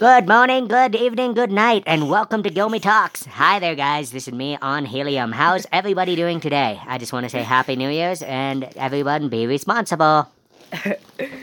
Good morning, good evening, good night, and welcome to Gilmy Talks. Hi there, guys. This is me on Helium. How's everybody doing today? I just want to say Happy New Year's and everyone be responsible.